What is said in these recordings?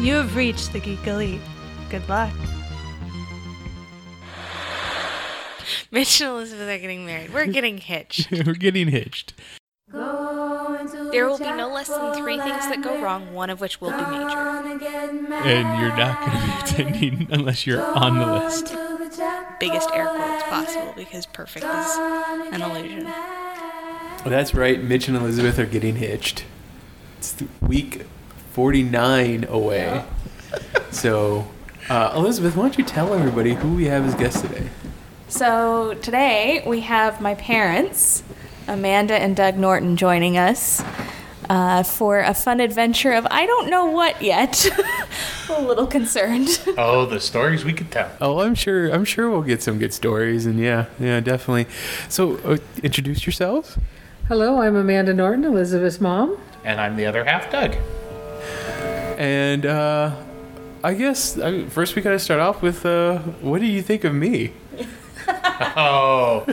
You have reached the Geek Elite. Good luck. Mitch and Elizabeth are getting married. We're getting hitched. We're getting hitched. There will be no less than three things that go wrong, one of which will be major. And you're not going to be attending unless you're on the list. Biggest air quotes possible because perfect is an illusion. Well, that's right. Mitch and Elizabeth are getting hitched. It's the week 49 away. So, uh, Elizabeth, why don't you tell everybody who we have as guests today? So today we have my parents, Amanda and Doug Norton, joining us uh, for a fun adventure of I don't know what yet. a little concerned. Oh, the stories we could tell. Oh, I'm sure. I'm sure we'll get some good stories, and yeah, yeah, definitely. So, uh, introduce yourselves. Hello, I'm Amanda Norton, Elizabeth's mom. And I'm the other half, Doug. And uh, I guess I mean, first we gotta start off with uh, what do you think of me? Oh,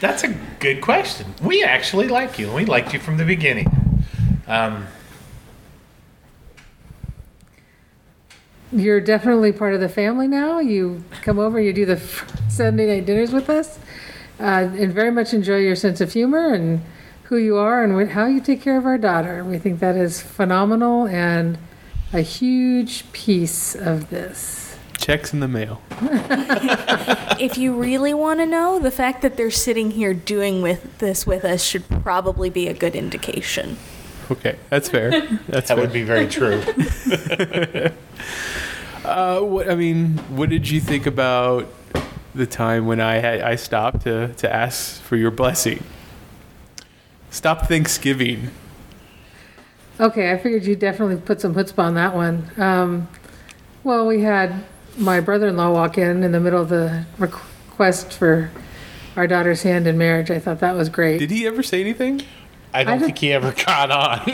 that's a good question. We actually like you. We liked you from the beginning. Um, You're definitely part of the family now. You come over, you do the Sunday night dinners with us, uh, and very much enjoy your sense of humor and who you are and wh- how you take care of our daughter. We think that is phenomenal and a huge piece of this. Checks in the mail. if you really want to know, the fact that they're sitting here doing with this with us should probably be a good indication. Okay, that's fair. That's that fair. would be very true. Uh, what I mean, what did you think about the time when I had I stopped to to ask for your blessing? Stop Thanksgiving. Okay, I figured you definitely put some chutzpah on that one. Um, well, we had my brother-in-law walk in in the middle of the request for our daughter's hand in marriage. I thought that was great. Did he ever say anything? I don't I think he ever caught on.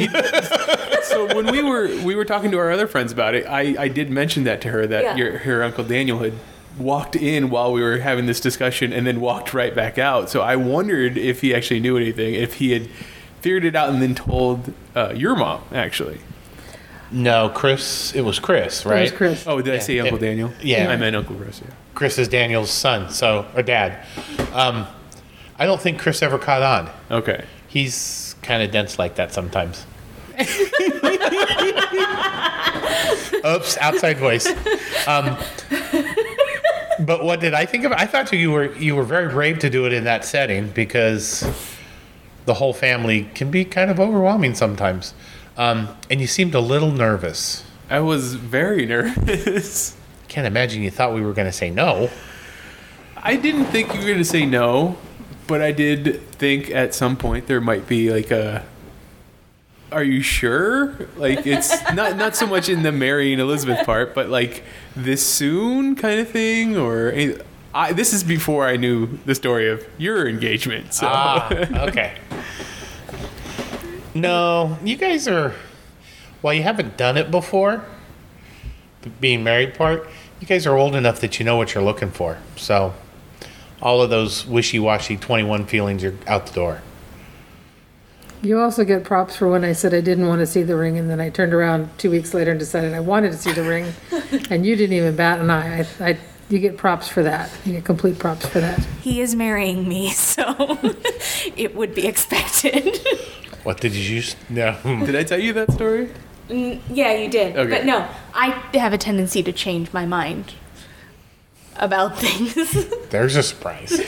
So when we were we were talking to our other friends about it, I, I did mention that to her that Yeah. your her uncle Daniel had walked in while we were having this discussion and then walked right back out. So I wondered if he actually knew anything, if he had figured it out and then told uh, your mom actually. no, Chris. It was Chris, That right? was Chris. Oh, did I say Yeah. Uncle Daniel? Yeah. I meant Uncle Chris. Yeah. Chris is Daniel's son, so or dad. Um, I don't think Chris ever caught on. Okay. He's kind of dense like that sometimes. Oops, outside voice. Um, but what did I think of? it? I thought you were you were very brave to do it in that setting because the whole family can be kind of overwhelming sometimes, um, and you seemed a little nervous. I was very nervous. Can't imagine you thought we were going to say no. I didn't think you were going to say no, but I did think at some point there might be like a are you sure? Like it's not not so much in the marrying Elizabeth part, but like this soon kind of thing or any- I, this is before I knew the story of your engagement. So Ah, okay. No, you guys are. Well, you haven't done it before. the Being married part, you guys are old enough that you know what you're looking for. So, all of those wishy-washy 21 feelings are out the door. You also get props for when I said I didn't want to see the ring, and then I turned around two weeks later and decided I wanted to see the ring, and you didn't even bat an eye. I, I, you get props for that. You get complete props for that. He is marrying me, so it would be expected. What did you use? No. did I tell you that story? Mm, yeah, you did. Okay. But no, I have a tendency to change my mind about things. There's a surprise.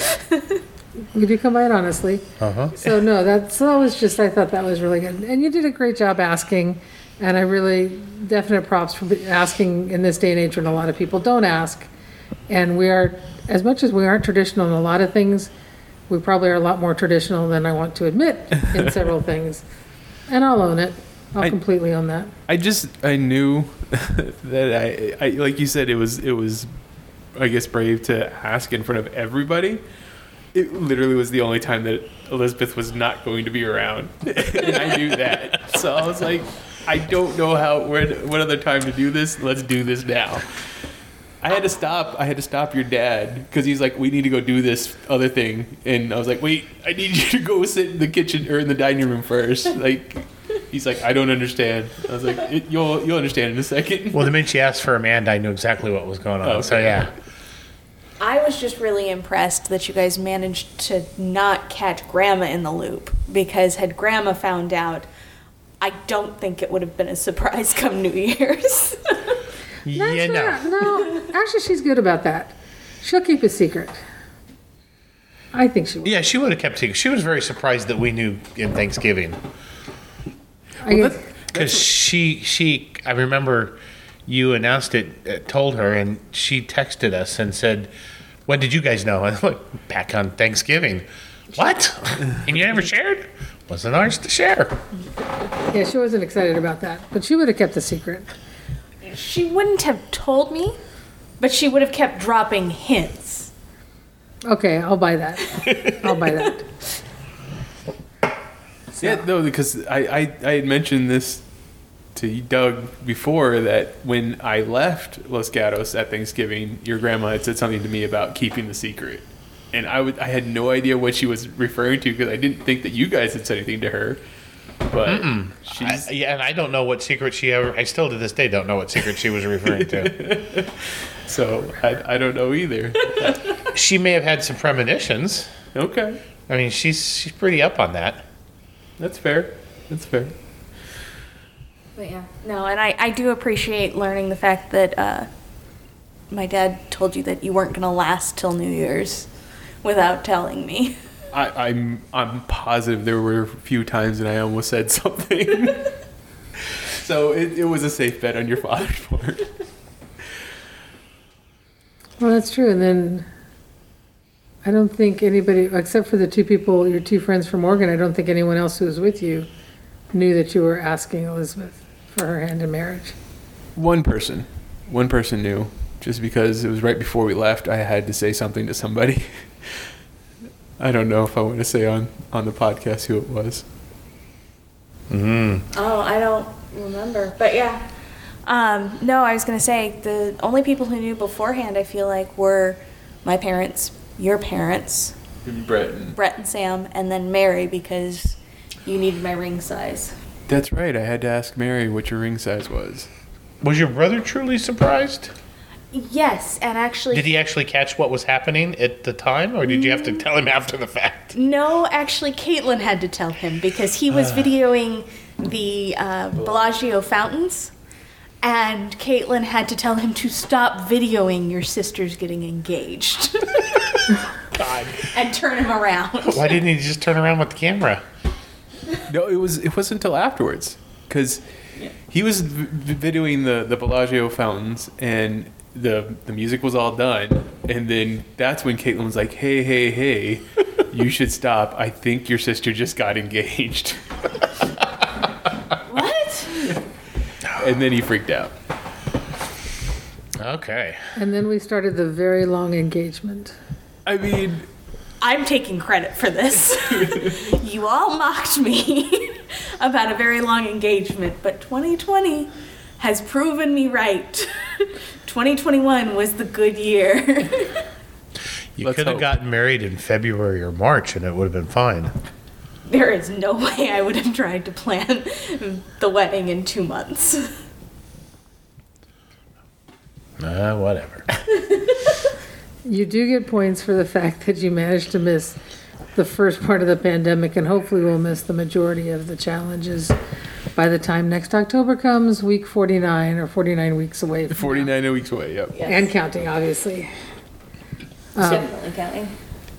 You do come by it honestly. Uh huh. So no, that's that was just I thought that was really good, and you did a great job asking, and I really definite props for asking in this day and age when a lot of people don't ask, and we are as much as we aren't traditional in a lot of things, we probably are a lot more traditional than I want to admit in several things, and I'll own it. I'll I- completely own that. I just I knew that I, I like you said it was it was I guess brave to ask in front of everybody. It literally was the only time that Elizabeth was not going to be around, and I knew that. So I was like, I don't know how what what other time to do this. Let's do this now. I had to stop. I had to stop your dad because he's like, "We need to go do this other thing," and I was like, "Wait, I need you to go sit in the kitchen or in the dining room first. Like, He's like, I don't understand. I was like, "It- you'll you'll understand in a second. Well, the minute she asked for Amanda, I knew exactly what was going on. Oh, So yeah, I was just really impressed that you guys managed to not catch Grandma in the loop because had Grandma found out, I don't think it would have been a surprise come New Year's. yeah, That's no. no, actually, she's good about that. She'll keep a secret. I think she would. Yeah, she would have kept secret. She was very surprised that we knew in Thanksgiving I guess, because she she I remember you announced it, uh, told her, and she texted us and said, "When did you guys know?" I was like, "Back on Thanksgiving." What? and you never shared? Wasn't ours to share. yeah, she wasn't excited about that, but she would have kept the secret. she wouldn't have told me, but she would have kept dropping hints. Okay, I'll buy that. I'll buy that. Yeah, no, because I, I, I had mentioned this to Doug before that when I left Los Gatos at Thanksgiving, your grandma had said something to me about keeping the secret, and I would I had no idea what she was referring to because I didn't think that you guys had said anything to her. But she's I, yeah, and I don't know what secret she ever. I still to this day don't know what secret she was referring to. so I, I don't know either. she may have had some premonitions. okay, I mean, she's she's pretty up on that. that's fair. That's fair. But yeah, no, and I, I do appreciate learning the fact that uh, my dad told you that you weren't going to last till New Year's without telling me. I, I'm I'm positive there were a few times that I almost said something. so it, it was a safe bet on your father's part. Well, that's true. And then I don't think anybody, except for the two people, your two friends from Oregon, I don't think anyone else who was with you knew that you were asking Elizabeth for her hand in marriage. One person, one person knew, just because it was right before we left. I had to say something to somebody. I don't know if I want to say on on the podcast who it was. Mm-hmm. Oh, I don't remember. But yeah. Um, no, I was going to say the only people who knew beforehand, I feel like, were my parents, your parents, Brett. and- Brett and Sam, and then Mary because you needed my ring size. That's right. I had to ask Mary what your ring size was. Was your brother truly surprised? Yes, and actually, Did he actually catch what was happening at the time, or did you have to tell him after the fact? No, actually, Caitlin had to tell him because he was videoing the uh, Bellagio fountains, and Caitlin had to tell him to stop videoing your sisters getting engaged God, and turn him around. why didn't he just turn around with the camera? No, it was it wasn't until afterwards because he was v- v- videoing the the Bellagio fountains and the the music was all done and then that's when Caitlin was like, "Hey, hey, hey, you should stop. I think your sister just got engaged." what? And then he freaked out. Okay. And then we started the very long engagement. I mean, I'm taking credit for this. you all mocked me about a very long engagement, but 2020 has proven me right. 2021 was the good year. You Let's could have hope. gotten married in February or March, and it would have been fine. There is no way I would have tried to plan the wedding in two months. Uh, whatever. You do get points for the fact that you managed to miss the first part of the pandemic and hopefully we'll miss the majority of the challenges by the time next October comes, week 49 or 49 weeks away. from now. 49 weeks away. Yep. And counting, obviously. Definitely counting.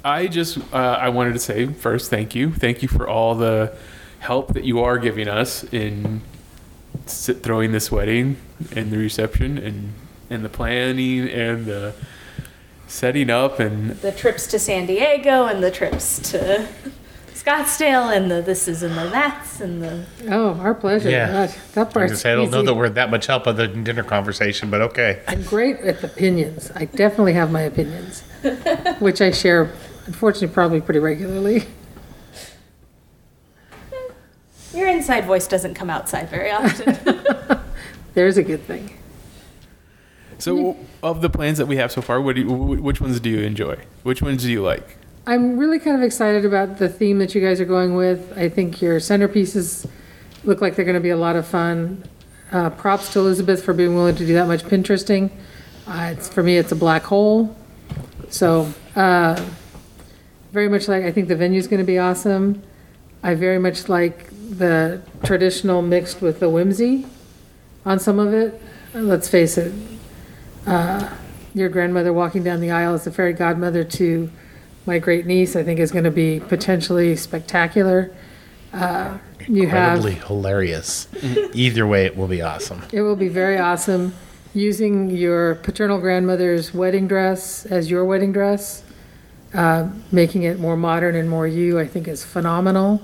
I just uh, I wanted to say first thank you. Thank you for all the help that you are giving us in s- throwing this wedding and the reception and and the planning and the setting up and The trips to San Diego and the trips to Scottsdale and the this is and the that's and the Oh, our pleasure. Yeah. God, That I, part's gonna say, I don't know that we're that much help other than dinner conversation, but okay. I'm great with opinions. I definitely have my opinions, which I share, unfortunately, probably pretty regularly. your inside voice doesn't come outside very often. There's a good thing. So of the plans that we have so far, what do you, which ones do you enjoy? Which ones do you like? I'm really kind of excited about the theme that you guys are going with. I think your centerpieces look like they're going to be a lot of fun. Uh, props to Elizabeth for being willing to do that much Pinteresting. Uh, it's, for me, it's a black hole. So, uh, very much like, I think the venue's going to be awesome. I very much like the traditional mixed with the whimsy on some of it. Let's face it, uh, your grandmother walking down the aisle as the fairy godmother to my great niece, I think is going to be potentially spectacular. Uh, You Incredibly have, hilarious. Either way, it will be awesome. it will be very awesome, using your paternal grandmother's wedding dress as your wedding dress, uh, making it more modern and more you, I think is phenomenal.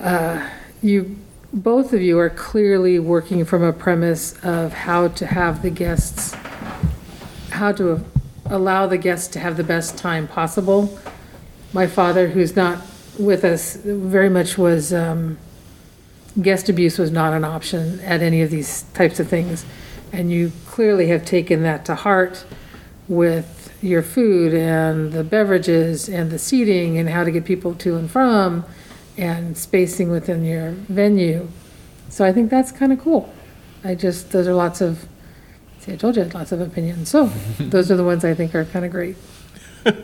Uh, You, both of you are clearly working from a premise of how to have the guests, how to allow the guests to have the best time possible. My father, who's not with us, very much was, um, guest abuse was not an option at any of these types of things. And you clearly have taken that to heart with your food and the beverages and the seating and how to get people to and from and spacing within your venue. So I think that's kind of cool. I just, those are lots of, see, I told you, I had lots of opinions. So those are the ones I think are kind of great.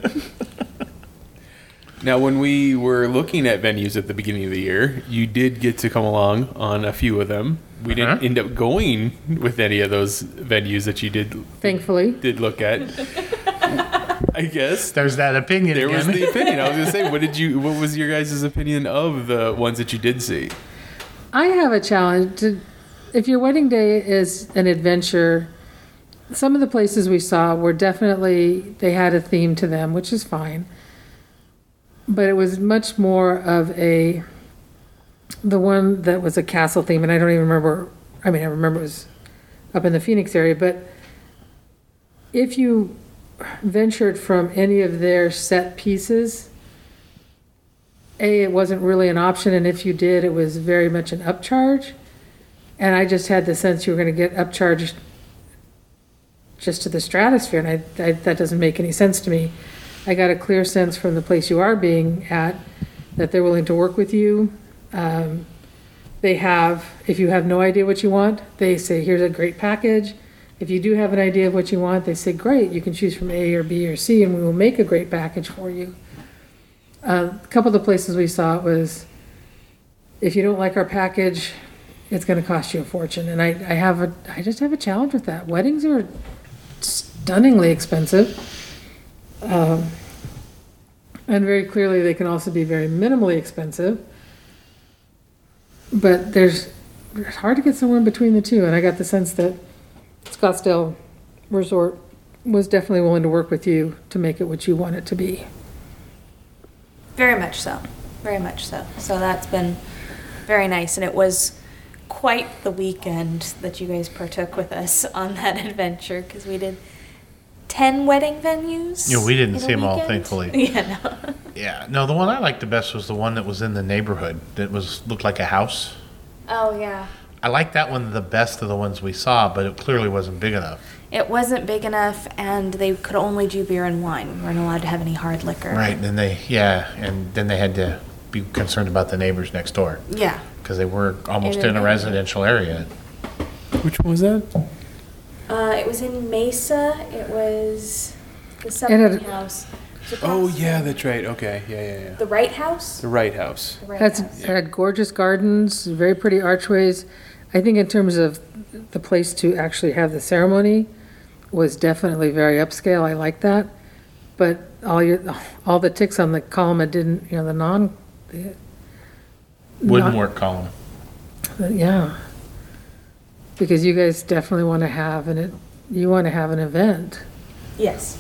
Now, when we were looking at venues at the beginning of the year, you did get to come along on a few of them. We didn't Uh-huh. end up going with any of those venues that you did Thankfully, did look at. I guess There's that opinion there was the opinion. I was gonna say, what did you? What was your guys' opinion of the ones that you did see? I have a challenge. To, if your wedding day is an adventure, some of the places we saw were definitely, they had a theme to them, which is fine. But it was much more of a, the one that was a castle theme, and I don't even remember, I mean, I remember it was up in the Phoenix area, but if you ventured from any of their set pieces, a, it wasn't really an option, and if you did, it was very much an upcharge. And I just had the sense you were gonna get upcharged just to the stratosphere, and I, I, that doesn't make any sense to me. I got a clear sense from the place you are being at, that they're willing to work with you. Um, They have, if you have no idea what you want, they say, here's a great package. If you do have an idea of what you want, they say, great, you can choose from A or B or C, and we will make a great package for you. Uh, A couple of the places we saw it was, if you don't like our package, it's gonna cost you a fortune, and I, I have a, I just have a challenge with that. Weddings are stunningly expensive. Um, And very clearly, they can also be very minimally expensive. But there's, it's hard to get somewhere in between the two, and I got the sense that Scottsdale Resort was definitely willing to work with you to make it what you want it to be. Very much so. Very much so. So that's been very nice. And it was quite the weekend that you guys partook with us on that adventure because we did 10 wedding venues. Yeah, we didn't see them all, weekend. thankfully. Yeah, no. Yeah, no, the one I liked the best was the one that was in the neighborhood that was looked like a house. Oh, yeah. I liked that one the best of the ones we saw, but it clearly wasn't big enough. It wasn't big enough, and they could only do beer and wine. We weren't allowed to have any hard liquor. Right, and then they, yeah, and then they had to be concerned about the neighbors next door Yeah. because they were almost In a in a residential area. Which one was that? Uh, it was in Mesa. It was the It Summer had- It Oh across yeah, that's right. Okay, yeah, yeah, yeah. The Wright House? The Wright House. The Wright That's House. had gorgeous gardens, very pretty archways. I think in terms of the place to actually have the ceremony was definitely very upscale. I like that. But all your, all the ticks on the column that didn't, you know, the non, the- Wouldn't Not- work column. yeah. Because you guys definitely want to have an, you want to have an event. Yes.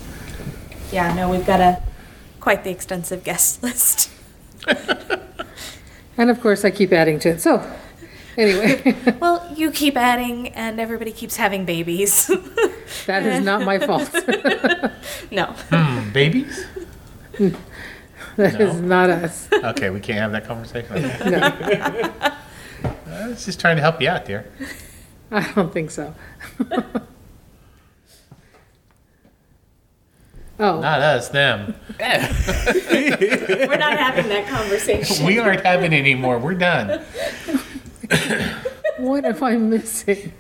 Yeah, no, we've got a quite the extensive guest list. And of course, I keep adding to it. So, anyway, well, you keep adding, and everybody keeps having babies. that is not my fault. no. Hmm, babies? That is No. not us. Okay, we can't have that conversation. Okay. No, I was just trying to help you out there. I don't think so. Oh, Not us, them. We're not having that conversation. We aren't having any more. We're done. What am I missing?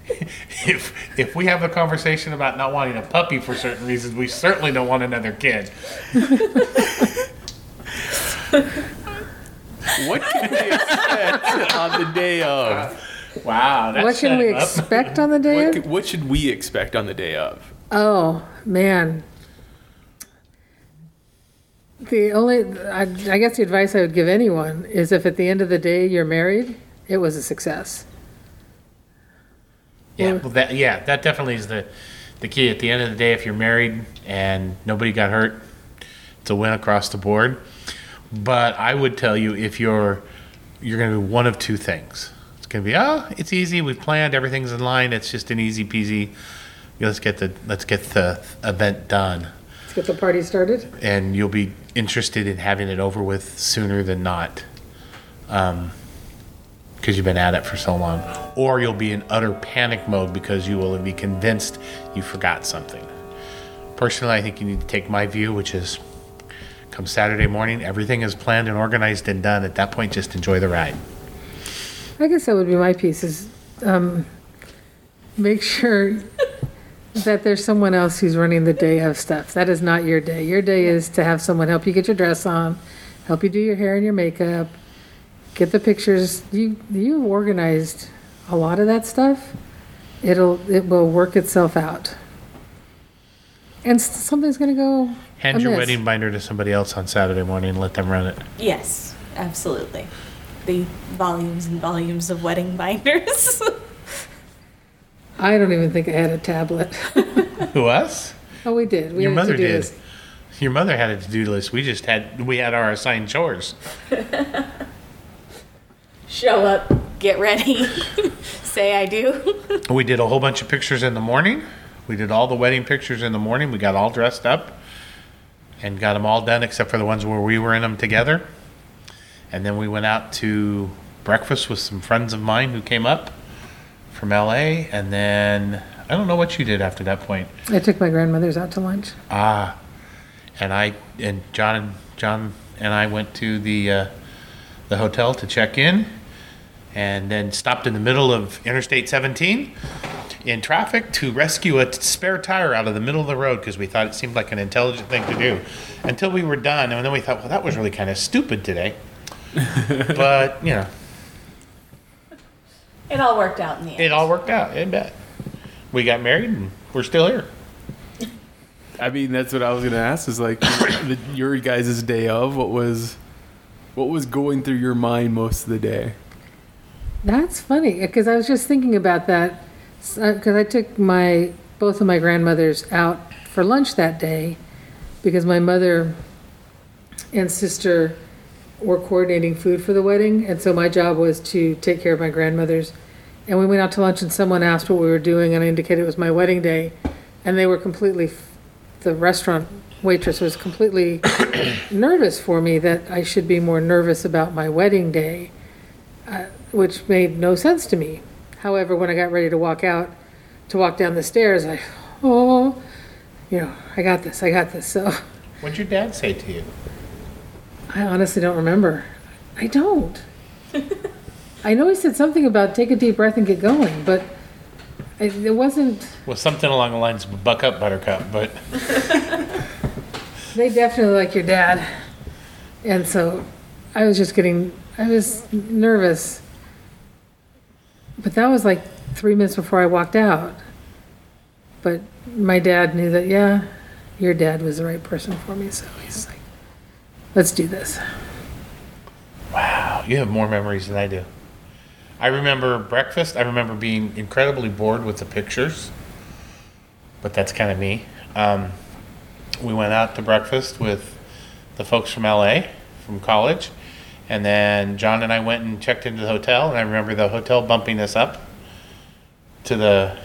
If if we have a conversation about not wanting a puppy for certain reasons, we certainly don't want another kid. What can we expect on the day of? Wow, that's What can we setting up. expect on the day? What, of? c- what should we expect on the day of? Oh man. The only, I, I guess the advice I would give anyone is if at the end of the day you're married, it was a success. Yeah, well, that yeah, that definitely is the the key. At the end of the day, if you're married and nobody got hurt, it's a win across the board. But I would tell you if you're you're going to do one of two things. It's going to be oh, it's easy. We've planned everything's in line. It's just an easy peasy. Let's get the let's get the event done, Let's get the party started. and you'll be interested in having it over with sooner than not. Um, because you've been at it for so long, or you'll be in utter panic mode because you will be convinced you forgot something. Personally, I think you need to take my view, which is come Saturday morning, everything is planned and organized and done. At that point, just enjoy the ride. I guess that would be my piece is, um, make sure that there's someone else who's running the day of stuff. That is not your day. Your day is to have someone help you get your dress on, help you do your hair and your makeup, get the pictures. You, you organized a lot of that stuff. It'll, it will work itself out. And something's gonna go Hand your amiss. wedding binder to somebody else on Saturday morning and let them run it. Yes, absolutely. The volumes and volumes of wedding binders. I don't even think I had a tablet. Who us? Oh, we did. We Your had mother to-do did. list. Your mother had a to-do list. We just had we had our assigned chores. Show up, get ready, say I do. We did a whole bunch of pictures in the morning. We did all the wedding pictures in the morning. We got all dressed up and got them all done except for the ones where we were in them together. And then we went out to breakfast with some friends of mine who came up from LA. And then I don't know what you did after that point. I took my grandmother's out to lunch. Ah, and I and John and John and I went to the uh, the hotel to check in, and then stopped in the middle of Interstate 17 in traffic to rescue a spare tire out of the middle of the road because we thought it seemed like an intelligent thing to do. Until we were done, and then we thought, well, that was really kind of stupid today. but you know, It all worked out in the end. it all worked out. I bet. We got married, and we're still here. I mean, that's what I was gonna ask. Is like the, your guys' day of what was what was going through your mind most of the day? That's funny because I was just thinking about that because uh, I took my both of my grandmothers out for lunch that day because my mother and sister were coordinating food for the wedding, and so my job was to take care of my grandmothers. And we went out to lunch, and someone asked what we were doing, and I indicated it was my wedding day, and they were completely. The restaurant waitress was completely nervous for me that I should be more nervous about my wedding day uh, which made no sense to me. However, when I got ready to walk out, to walk down the stairs, I, oh, you know, I got this, I got this. So What'd your dad say to you? I honestly don't remember. I don't. I know he said something about take a deep breath and get going, but it, it wasn't, Well, something along the lines of "buck up, Buttercup," but they definitely like your dad. And so I was just getting, I was nervous. But that was like three minutes before I walked out. But my dad knew that, yeah, your dad was the right person for me. So he's like, let's do this. Wow, you have more memories than I do. I remember breakfast. I remember being incredibly bored with the pictures, but that's kind of me. Um, we went out to breakfast with the folks from LA, from college, and then John and I went and checked into the hotel. And I remember the hotel bumping us up to the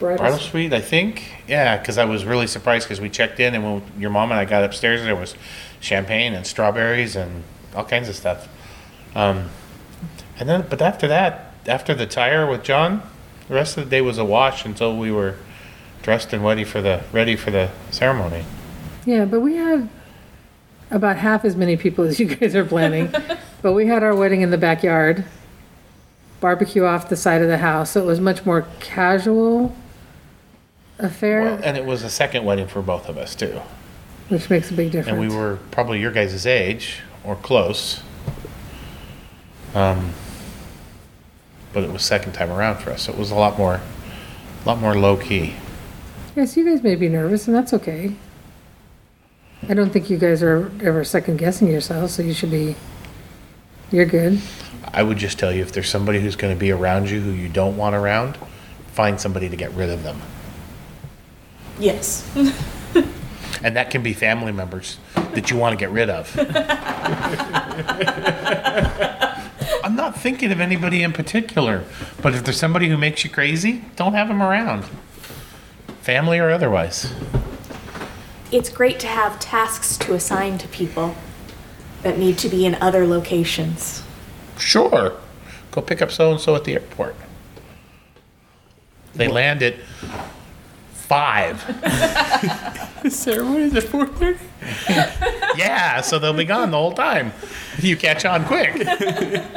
bridal suite, I think. Yeah, because I was really surprised because we checked in and when your mom and I got upstairs, there was champagne and strawberries and all kinds of stuff. Um, and then, but after that, after the tire with John, the rest of the day was a wash until we were dressed and ready for the ready for the ceremony. Yeah, but we had about half as many people as you guys are planning. but we had our wedding in the backyard, barbecue off the side of the house, so it was much more casual affair, Well, and it was a second wedding for both of us too. which makes a big difference. And we were probably your guys' age or close. Um, but it was second time around for us. So it was a lot more, a lot more low key. Yes, you guys may be nervous, and that's okay. I don't think you guys are ever second guessing yourselves, so you should be. You're good. I would just tell you if there's somebody who's going to be around you who you don't want around, find somebody to get rid of them. Yes. And that can be family members that you want to get rid of. I'm not thinking of anybody in particular, but if there's somebody who makes you crazy, don't have them around. Family or otherwise. It's great to have tasks to assign to people that need to be in other locations. Sure. Go pick up so and so at the airport. They land at five. The ceremony is at four thirty. Yeah, so they'll be gone the whole time. You catch on quick.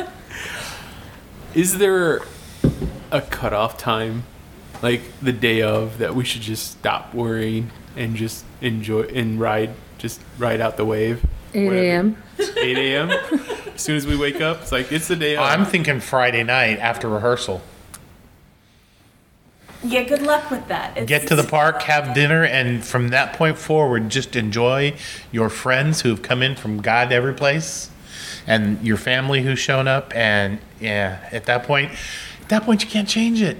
Is there a cutoff time, like the day of, that we should just stop worrying and just enjoy and ride, just ride out the wave? 8 a.m. 8 a.m. as soon as we wake up, it's like it's the day of. I'm thinking Friday night after rehearsal. Yeah, good luck with that. It's- Get to the park, have dinner, and from that point forward, just enjoy your friends who have come in from God every place, and your family who's shown up. And yeah, at that point, at that point, you can't change it.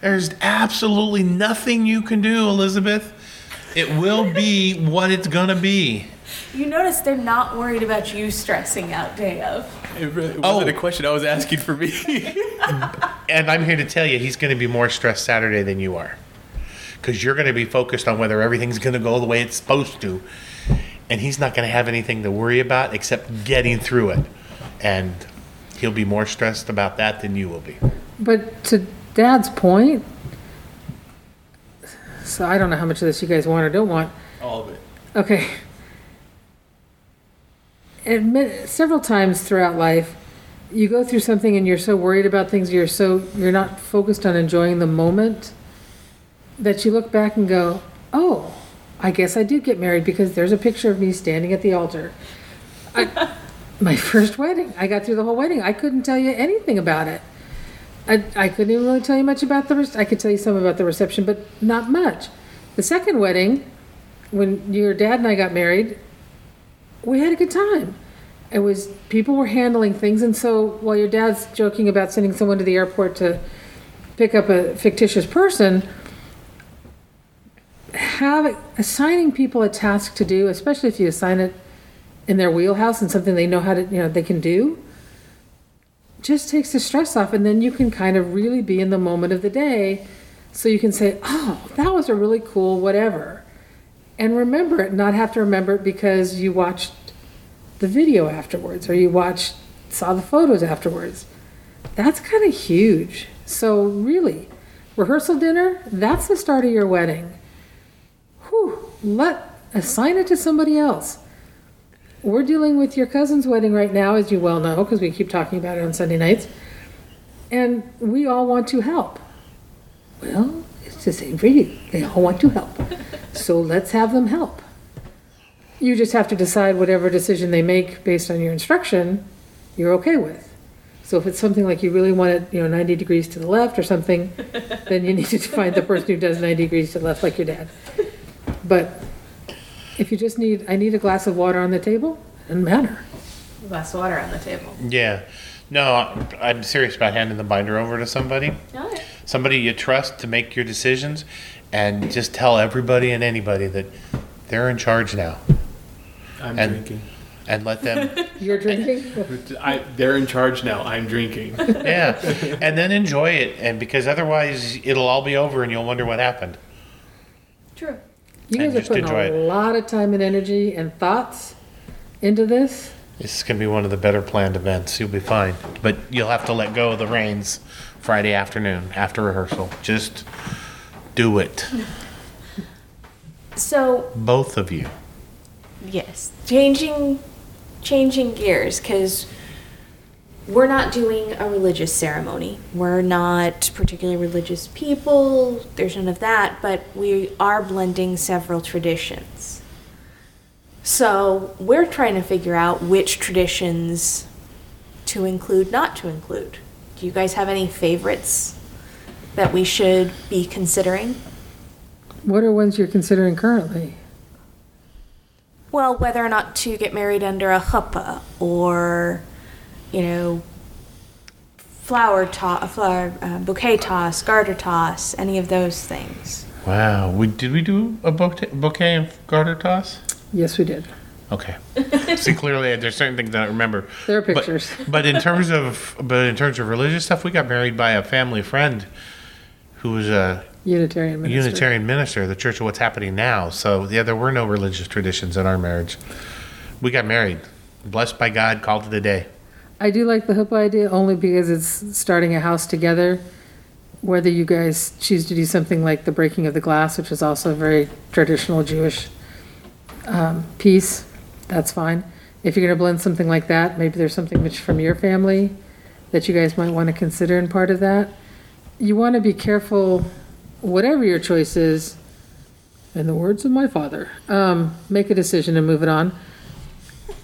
There's absolutely nothing you can do, Elizabeth. It will be what it's gonna be. You notice they're not worried about you stressing out day of. It, really, wasn't Oh. a question I was asking for me. And I'm here to tell you, he's gonna be more stressed Saturday than you are, because you're gonna be focused on whether everything's gonna go the way it's supposed to, and he's not gonna have anything to worry about except getting through it, and he'll be more stressed about that than you will be. But to Dad's point, so I don't know how much of this you guys want or don't want. All of it. Okay. Admit several times throughout life, you go through something and you're so worried about things, you're so you're not focused on enjoying the moment that you look back and go, "Oh, I guess I did get married because there's a picture of me standing at the altar." I, my first wedding. I got through the whole wedding. I couldn't tell you anything about it. I, I couldn't even really tell you much about the. I could tell you some about the reception, but not much. The second wedding, when your dad and I got married, we had a good time. It was people were handling things, and so while your dad's joking about sending someone to the airport to pick up a fictitious person, have assigning people a task to do, especially if you assign it in their wheelhouse and something they know how to, you know, they can do, just takes the stress off, and then you can kind of really be in the moment of the day, so you can say, "Oh, that was a really cool whatever." And remember it, not have to remember it because you watched the video afterwards or you watched saw the photos afterwards. That's kind of huge. So really, rehearsal dinner, that's the start of your wedding. Whew, let assign it to somebody else. We're dealing with your cousin's wedding right now, as you well know, because we keep talking about it on Sunday nights. And we all want to help. Well, it's the same for you. They all want to help. So let's have them help. You just have to decide whatever decision they make based on your instruction, you're okay with. So if it's something like you really want it, you know, 90 degrees to the left or something, then you need to find the person who does 90 degrees to the left, like your dad. But if you just need, I need a glass of water on the table, it doesn't matter. Glass of water on the table. Yeah. No, I- I'm serious about handing the binder over to somebody. All right. Somebody you trust to make your decisions, and just tell everybody and anybody that they're in charge now, I'm And- drinking. and let them, You're drinking? I, they're in charge now. I'm drinking. yeah, and then enjoy it, and because otherwise it'll all be over, and you'll wonder what happened. True. You And guys are just putting enjoy a it. lot of time and energy and thoughts into this. This is going to be one of the better planned events. You'll be fine, but you'll have to let go of the reins Friday afternoon after rehearsal. Just do it, So both of you. yes, changing changing gears because we're not doing a religious ceremony. We're not particularly religious people. There's none of that, but we are blending several traditions. So we're trying to figure out which traditions to include, not to include. Do you guys have any favorites that we should be considering? What are ones you're considering currently? Well, whether or not to get married under a chuppah or, you know, flower toss, flower uh, bouquet toss, garter toss, any of those things. Wow. We did we do a bouquet, bouquet and garter toss? Yes, we did. Okay. See, clearly there's certain things I don't remember. There are But- pictures. But, in terms of but in terms of religious stuff, we got married by a family friend who was a Unitarian minister. Unitarian minister of the Church of What's Happening Now. So yeah, there were no religious traditions in our marriage. We got married, blessed by God, called it a day. I do like the chuppah idea only because it's starting a house together. Whether you guys choose to do something like the breaking of the glass, which is also a very traditional Jewish um, piece, that's fine. If you're going to blend something like that, maybe there's something from your family that you guys might want to consider in part of that. You want to be careful, whatever your choice is, in the words of my father, um, make a decision and move it on.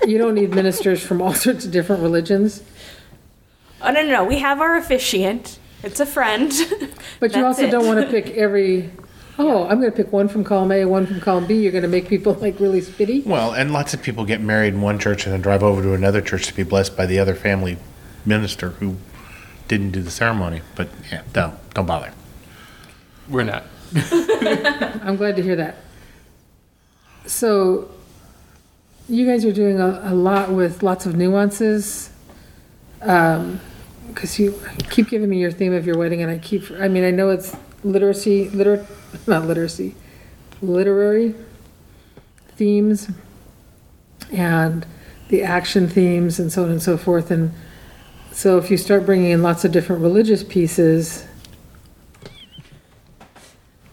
You don't need ministers from all sorts of different religions. Oh, no, no, no. We have our officiant. It's a friend. But you also it. don't want to pick every, oh, I'm going to pick one from column A, one from column B. You're going to make people like really spitty. Well, and lots of people get married in one church and then drive over to another church to be blessed by the other family minister who didn't do the ceremony. But yeah, don't don't bother. We're not. I'm glad to hear that. So you guys are doing a, a lot with lots of nuances. Um, because you keep giving me your theme of your wedding and I keep, I mean, I know it's literacy, liter, not literacy, literary themes and the action themes and so on and so forth. And so if you start bringing in lots of different religious pieces,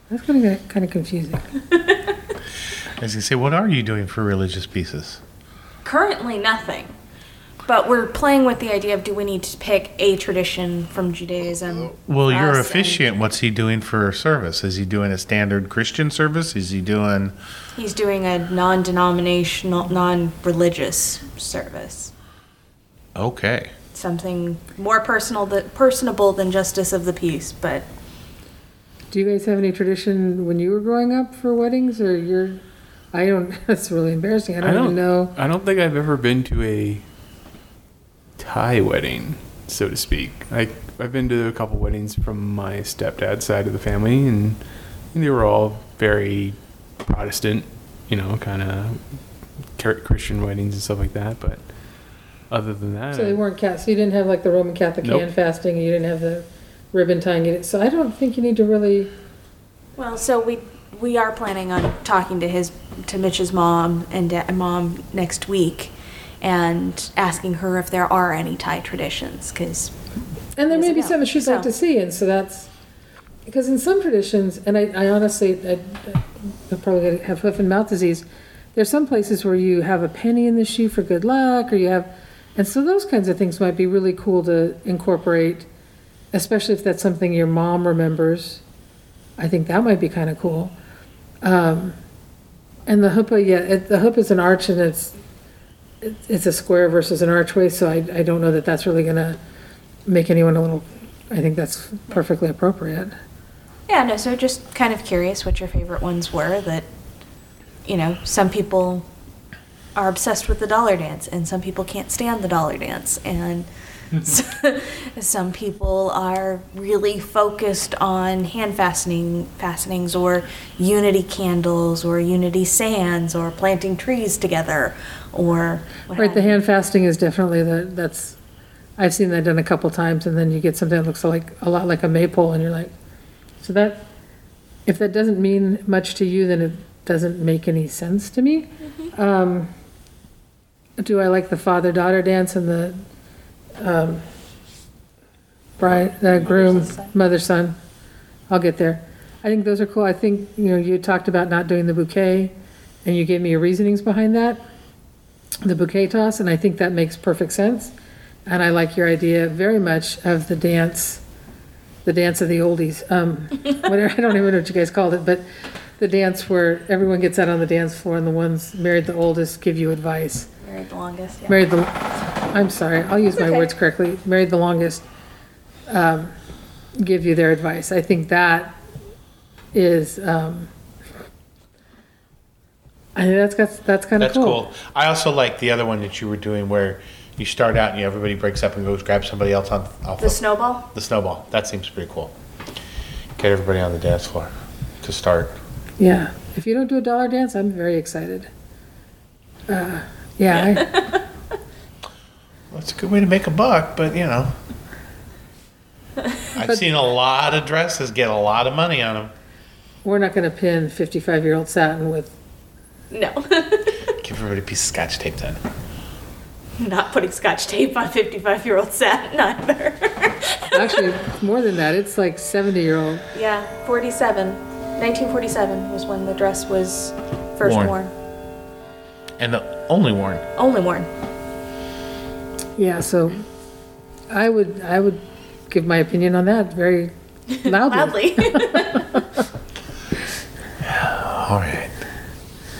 that's going to get kind of confusing. As you say, what are you doing for religious pieces? Currently, nothing. But we're playing with the idea of do we need to pick a tradition from Judaism? Well, your us and- officiant, what's he doing for service? Is he doing a standard Christian service? Is he doing? He's doing a non denominational, non religious service. Okay. Something more personal, that, personable than justice of the peace, but Do you guys have any tradition when you were growing up for weddings or you're, I don't, that's really embarrassing. I don't, I don't even know. I don't think I've ever been to a Thai wedding, so to speak. Like I've been to a couple weddings from my stepdad's side of the family, and they were all very Protestant, you know, kind of Christian weddings and stuff like that. But other than that, So they weren't cat, so you didn't have like the Roman Catholic Nope. hand fasting, and you didn't have the ribbon tying. you didn't- So I don't think you need to really, well, so we we are planning on talking to his to Mitch's mom and da- mom next week, and asking her if there are any Thai traditions, because and there may Years be ago. something she'd like So- to see, and so that's, because in some traditions, and I, I honestly, I, I'm probably gonna have hoof and mouth disease. There's some places where you have a penny in the shoe for good luck, or you have, and so those kinds of things might be really cool to incorporate, especially if that's something your mom remembers. I think that might be kind of cool. Um, and the huppah, yeah, it, the huppah is an arch and it's, it- it's a square versus an archway, so I, I don't know that that's really gonna make anyone a little, I think that's perfectly appropriate. Yeah, no, so just kind of curious what your favorite ones were that, you know, some people are obsessed with the dollar dance and some people can't stand the dollar dance and some people are really focused on hand fastening fastenings or unity candles or unity sands or planting trees together or what Right, the you. hand fasting is definitely the, that's, I've seen that done a couple times, and then you get something that looks like, a lot like a maypole, and you're like, so that, if that doesn't mean much to you, then it doesn't make any sense to me. Um, Do I like the father-daughter dance and the, um, bride, the groom, mother-son? I'll get there. I think those are cool. I think, you know, you talked about not doing the bouquet, and you gave me your reasonings behind that the bouquet toss, and I think that makes perfect sense, And I like your idea very much of the dance, the dance of the oldies. Um, whatever, I don't even know what you guys called it, but the dance where everyone gets out on the dance floor and the ones married the oldest give you advice. Married the longest. Yeah. Married the, I'm sorry, I'll use my okay. words correctly. Married the longest, um, give you their advice. I think that is, um, I think that's, got- that's kind of That's cool. cool. I also like the other one that you were doing where you start out and you, everybody breaks up and goes grab somebody else on off The the, snowball. the snowball. That seems pretty cool. Get everybody on the dance floor to start. Yeah, if you don't do a dollar dance, I'm very excited. Uh, yeah, Well, it's a good way to make a buck, but you know. I've seen a lot of dresses get a lot of money on them. We're not gonna pin fifty-five-year-old satin with, No, Give everybody a piece of scotch tape then. not putting scotch tape on 55 year old satin either. actually, more than that, it's like seventy-year-old. yeah, 47. 1947 was when the dress was first Worn. worn. And the only worn. Only worn. Yeah, so I would, I would give my opinion on that very loudly. Loudly. All right.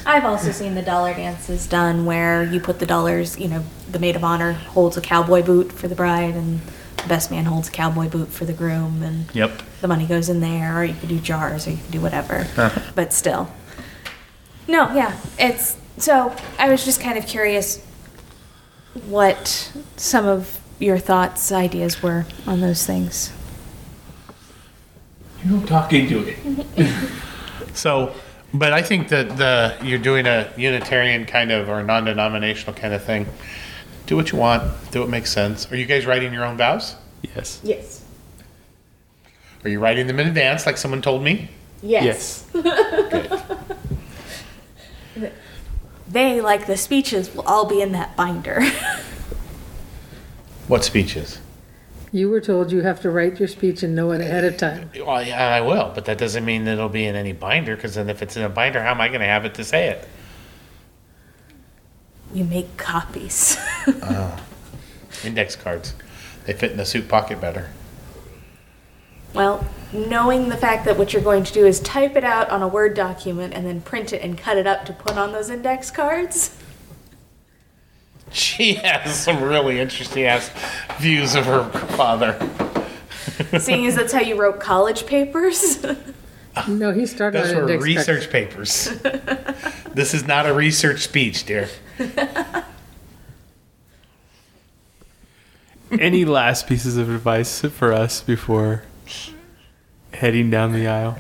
I've also seen the dollar dances done where you put the dollars, you know, the maid of honor holds a cowboy boot for the bride and the best man holds a cowboy boot for the groom and Yep. the money goes in there or you could do jars or you could do whatever. but still. No, yeah. It's so I was just kind of curious what some of your thoughts, ideas were on those things. You're talking to it. So, but I think that the you're doing a Unitarian kind of or non-denominational kind of thing. Do what you want. Do what makes sense. Are you guys writing your own vows? Yes. Yes. Are you writing them in advance, like someone told me? Yes. Yes. They, like the speeches, will all be in that binder. What speeches? You were told you have to write your speech and know it ahead of time. Well, yeah, I will, but that doesn't mean that it'll be in any binder. Because then, if it's in a binder, how am I going to have it to say it? you make copies. Ah. Index cards. They fit in the suit pocket better. Well, knowing the fact that what you're going to do is type it out on a Word document and then print it and cut it up to put on those index cards. She has some really interesting ass views of her father. Seeing as that's how you wrote college papers. No, he started Those on were index cards. research papers. this is not a research speech, dear. Any last pieces of advice for us before heading down the aisle?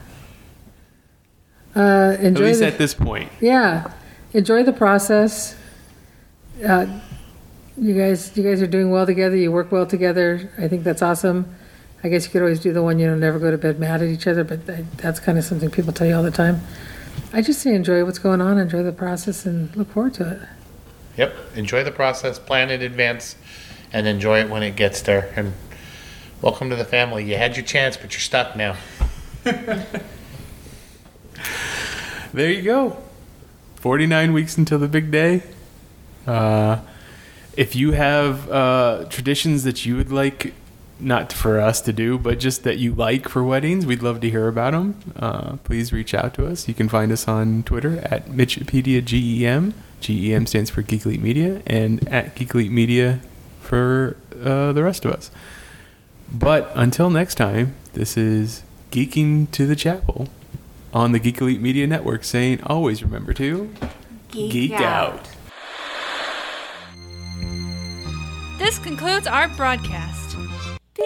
Uh, At least the, at this point. yeah, enjoy the process. Uh, you guys, you guys are doing well together. You work well together. I think that's awesome. I guess you could always do the one, you know, never go to bed mad at each other, but that, that's kind of something people tell you all the time. I just say enjoy what's going on, enjoy the process, and look forward to it. Yep. Enjoy the process, plan in advance, and enjoy it when it gets there. And welcome to the family. You had your chance, but you're stuck now. There you go. 49 weeks until the big day. Uh, if you have uh, traditions that you would like, not for us to do, but just that you like for weddings, we'd love to hear about them. Uh, please reach out to us. You can find us on Twitter at Mitchipedia GEM. GEM stands for Geek Elite Media, and at Geek Elite Media for uh, the rest of us. But until next time, this is Geeking to the Chapel on the Geek Elite Media Network saying always remember to geek, out. This concludes our broadcast. Beep.